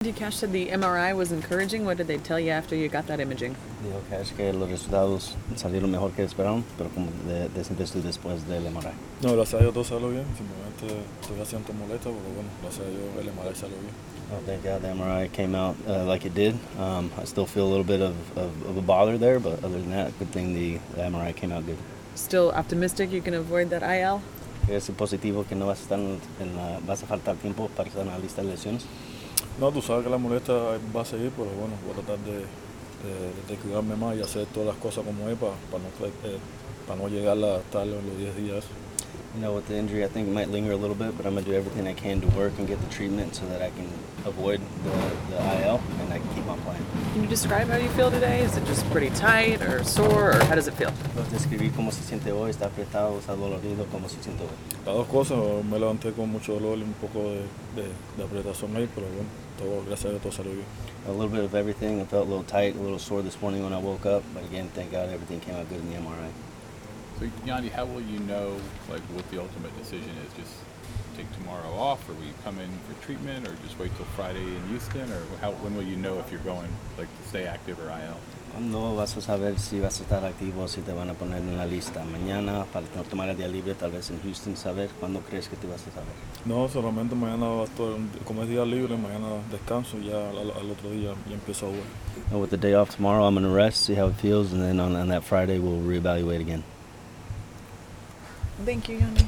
Yandy Cash said the MRI was encouraging. What did they tell you after you got that imaging? Dijo Cash que los resultados salieron mejor que esperaron, pero como de, decentes tú después del MRI. No, gracias a Dios todo salió bien. Simplemente todavía siento molesta, pero bueno, gracias a Dios el MRI salió bien. Oh, thank God the MRI came out uh, like it did. Um, I still feel a little bit of, of, of a bother there, but other than that, good thing the, the MRI came out good. Still optimistic you can avoid that IL? Es positivo que no vas a estar en, en la, vas a faltar tiempo para estar en la lista de lesiones. No, tú sabes que la molestia va a seguir, pero bueno, voy a tratar de, de, de cuidarme más y hacer todas las cosas como es para, para, no, eh, para no llegar a estar en los 10 días. You know, with the injury, I think it might linger a little bit, but I'm going to do everything I can to work and get the treatment so that I can avoid the, the IL and I keep describe how you feel today? Is it just pretty tight or sore or how does it feel? Entonces, describir cómo se siente hoy, está apretado, está dolorido, cómo se siente hoy. Las dos cosas, me levanté con mucho dolor y un poco de, de, de apretación ahí, pero bueno, todo, gracias a Dios todo salió bien. A little bit of everything. I felt a little tight, a little sore this morning when I woke up, but again, thank God everything came out good in the MRI. So Yandy, how will you know like what the ultimate decision is? Just take tomorrow off, or will you come in for treatment, or just wait till Friday in Houston, or how when will you know if you're going like to stay active or IL? ¿Cuándo vas a saber si vas a estar activo, si te van a poner en la lista? Mañana, para no tomar el día libre, tal vez en Houston, saber cuándo crees que te vas a saber. No, solamente mañana va a estar, como es día libre, mañana descanso, ya al, al otro día ya empiezo a jugar. And with the day off tomorrow, I'm going to rest, see how it feels, and then on, on that Friday, we'll reevaluate again. Thank you, Yandy.